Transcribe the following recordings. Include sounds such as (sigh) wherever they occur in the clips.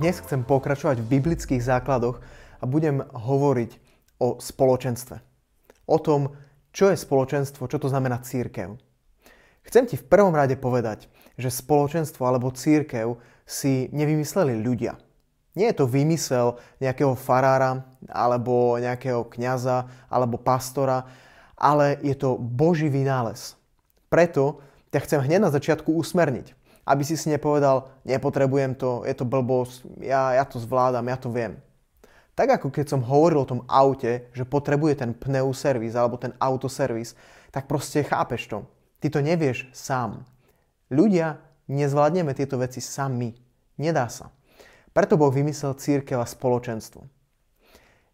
dnes chcem pokračovať v biblických základoch a budem hovoriť o spoločenstve. O tom, čo je spoločenstvo, čo to znamená církev. Chcem ti v prvom rade povedať, že spoločenstvo alebo církev si nevymysleli ľudia. Nie je to výmysel nejakého farára, alebo nejakého kňaza, alebo pastora, ale je to Boží vynález. Preto ťa chcem hneď na začiatku usmerniť aby si si nepovedal, nepotrebujem to, je to blbosť, ja, ja to zvládam, ja to viem. Tak ako keď som hovoril o tom aute, že potrebuje ten pneuservis alebo ten autoservis, tak proste chápeš to. Ty to nevieš sám. Ľudia nezvládneme tieto veci sami. Nedá sa. Preto Boh vymyslel církev a spoločenstvo.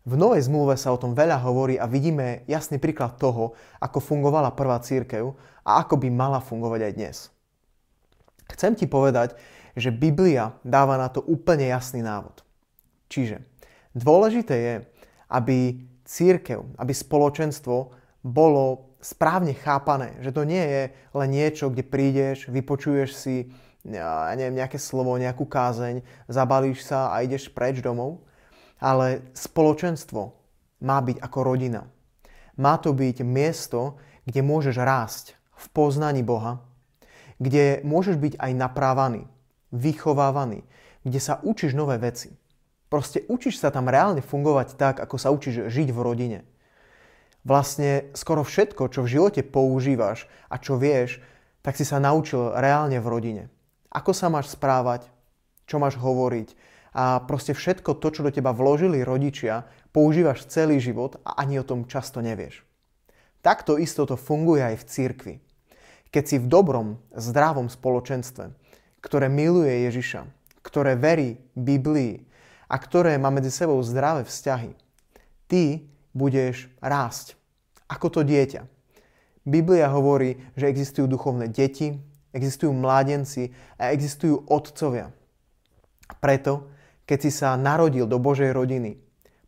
V Novej zmluve sa o tom veľa hovorí a vidíme jasný príklad toho, ako fungovala prvá církev a ako by mala fungovať aj dnes. Chcem ti povedať, že Biblia dáva na to úplne jasný návod. Čiže dôležité je, aby církev, aby spoločenstvo bolo správne chápané, že to nie je len niečo, kde prídeš, vypočuješ si ja neviem, nejaké slovo, nejakú kázeň, zabalíš sa a ideš preč domov, ale spoločenstvo má byť ako rodina. Má to byť miesto, kde môžeš rásť v poznaní Boha, kde môžeš byť aj naprávaný, vychovávaný, kde sa učíš nové veci. Proste učíš sa tam reálne fungovať tak, ako sa učíš žiť v rodine. Vlastne skoro všetko, čo v živote používaš a čo vieš, tak si sa naučil reálne v rodine. Ako sa máš správať, čo máš hovoriť a proste všetko to, čo do teba vložili rodičia, používaš celý život a ani o tom často nevieš. Takto isto to funguje aj v cirkvi. Keď si v dobrom, zdravom spoločenstve, ktoré miluje Ježiša, ktoré verí Biblii a ktoré má medzi sebou zdravé vzťahy, ty budeš rásť ako to dieťa. Biblia hovorí, že existujú duchovné deti, existujú mládenci a existujú otcovia. Preto, keď si sa narodil do Božej rodiny,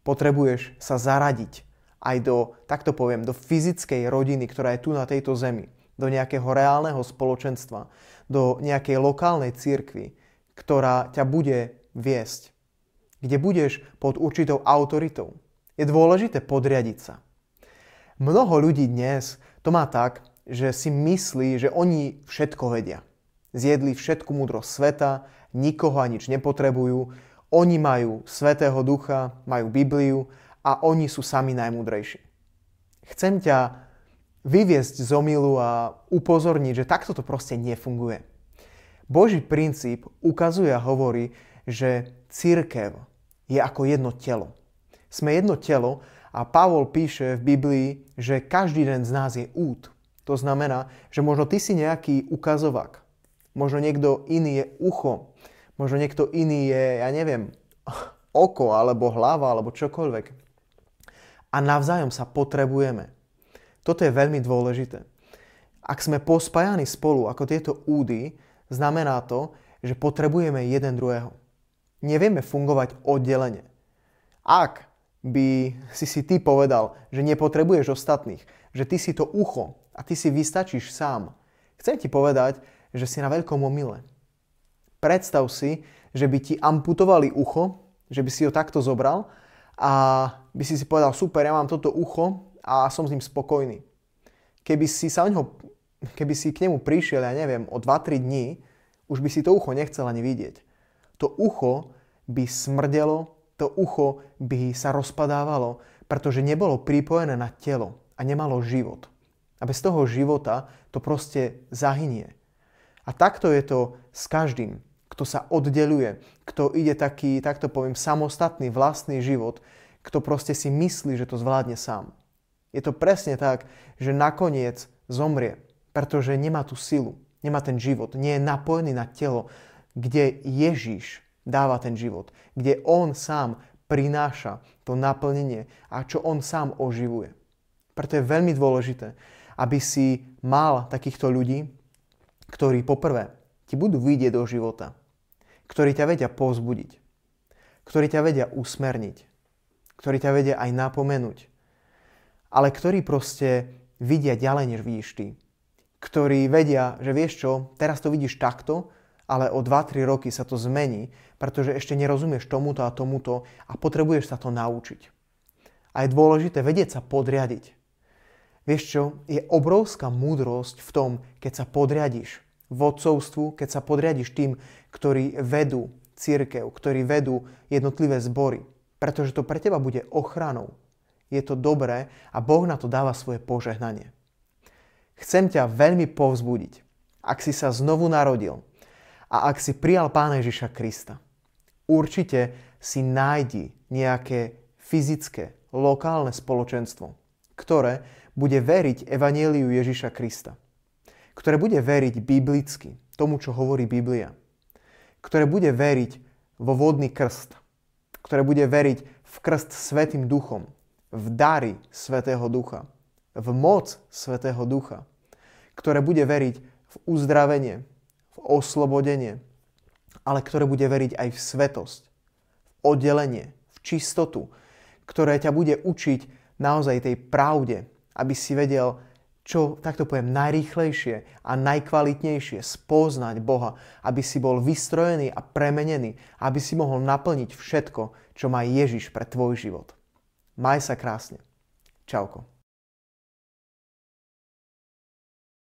potrebuješ sa zaradiť aj do, takto poviem, do fyzickej rodiny, ktorá je tu na tejto zemi do nejakého reálneho spoločenstva, do nejakej lokálnej cirkvi, ktorá ťa bude viesť, kde budeš pod určitou autoritou. Je dôležité podriadiť sa. Mnoho ľudí dnes to má tak, že si myslí, že oni všetko vedia. Zjedli všetku múdrosť sveta, nikoho a nič nepotrebujú, oni majú Svetého Ducha, majú Bibliu a oni sú sami najmúdrejší. Chcem ťa vyviesť z omilu a upozorniť, že takto to proste nefunguje. Boží princíp ukazuje a hovorí, že církev je ako jedno telo. Sme jedno telo a Pavol píše v Biblii, že každý jeden z nás je út. To znamená, že možno ty si nejaký ukazovák, možno niekto iný je ucho, možno niekto iný je, ja neviem, (laughs) oko alebo hlava alebo čokoľvek. A navzájom sa potrebujeme. Toto je veľmi dôležité. Ak sme pospájani spolu ako tieto údy, znamená to, že potrebujeme jeden druhého. Nevieme fungovať oddelenie. Ak by si si ty povedal, že nepotrebuješ ostatných, že ty si to ucho a ty si vystačíš sám, chcem ti povedať, že si na veľkom omyle. Predstav si, že by ti amputovali ucho, že by si ho takto zobral a by si si povedal, super, ja mám toto ucho, a som s ním spokojný. Keby si, sa o neho, keby si k nemu prišiel, ja neviem, o 2-3 dní, už by si to ucho nechcel ani vidieť. To ucho by smrdelo, to ucho by sa rozpadávalo, pretože nebolo pripojené na telo a nemalo život. A bez toho života to proste zahynie. A takto je to s každým, kto sa oddeluje, kto ide taký, takto poviem, samostatný vlastný život, kto proste si myslí, že to zvládne sám. Je to presne tak, že nakoniec zomrie, pretože nemá tú silu, nemá ten život, nie je napojený na telo, kde Ježiš dáva ten život, kde on sám prináša to naplnenie a čo on sám oživuje. Preto je veľmi dôležité, aby si mal takýchto ľudí, ktorí poprvé ti budú vidieť do života, ktorí ťa vedia povzbudiť, ktorí ťa vedia usmerniť, ktorí ťa vedia aj napomenúť, ale ktorí proste vidia ďalej, než vidíš ty. Ktorí vedia, že vieš čo, teraz to vidíš takto, ale o 2-3 roky sa to zmení, pretože ešte nerozumieš tomuto a tomuto a potrebuješ sa to naučiť. A je dôležité vedieť sa podriadiť. Vieš čo, je obrovská múdrosť v tom, keď sa podriadiš vodcovstvu, keď sa podriadiš tým, ktorí vedú církev, ktorí vedú jednotlivé zbory. Pretože to pre teba bude ochranou. Je to dobré a Boh na to dáva svoje požehnanie. Chcem ťa veľmi povzbudiť, ak si sa znovu narodil a ak si prijal Pána Ježiša Krista. Určite si nájdi nejaké fyzické, lokálne spoločenstvo, ktoré bude veriť Evanieliu Ježiša Krista ktoré bude veriť biblicky, tomu, čo hovorí Biblia, ktoré bude veriť vo vodný krst, ktoré bude veriť v krst Svetým duchom, v dary Svetého ducha, v moc Svetého ducha, ktoré bude veriť v uzdravenie, v oslobodenie, ale ktoré bude veriť aj v svetosť, v oddelenie, v čistotu, ktoré ťa bude učiť naozaj tej pravde, aby si vedel čo, takto poviem, najrýchlejšie a najkvalitnejšie spoznať Boha, aby si bol vystrojený a premenený, aby si mohol naplniť všetko, čo má Ježiš pre tvoj život. Maj sa krásne. Čauko.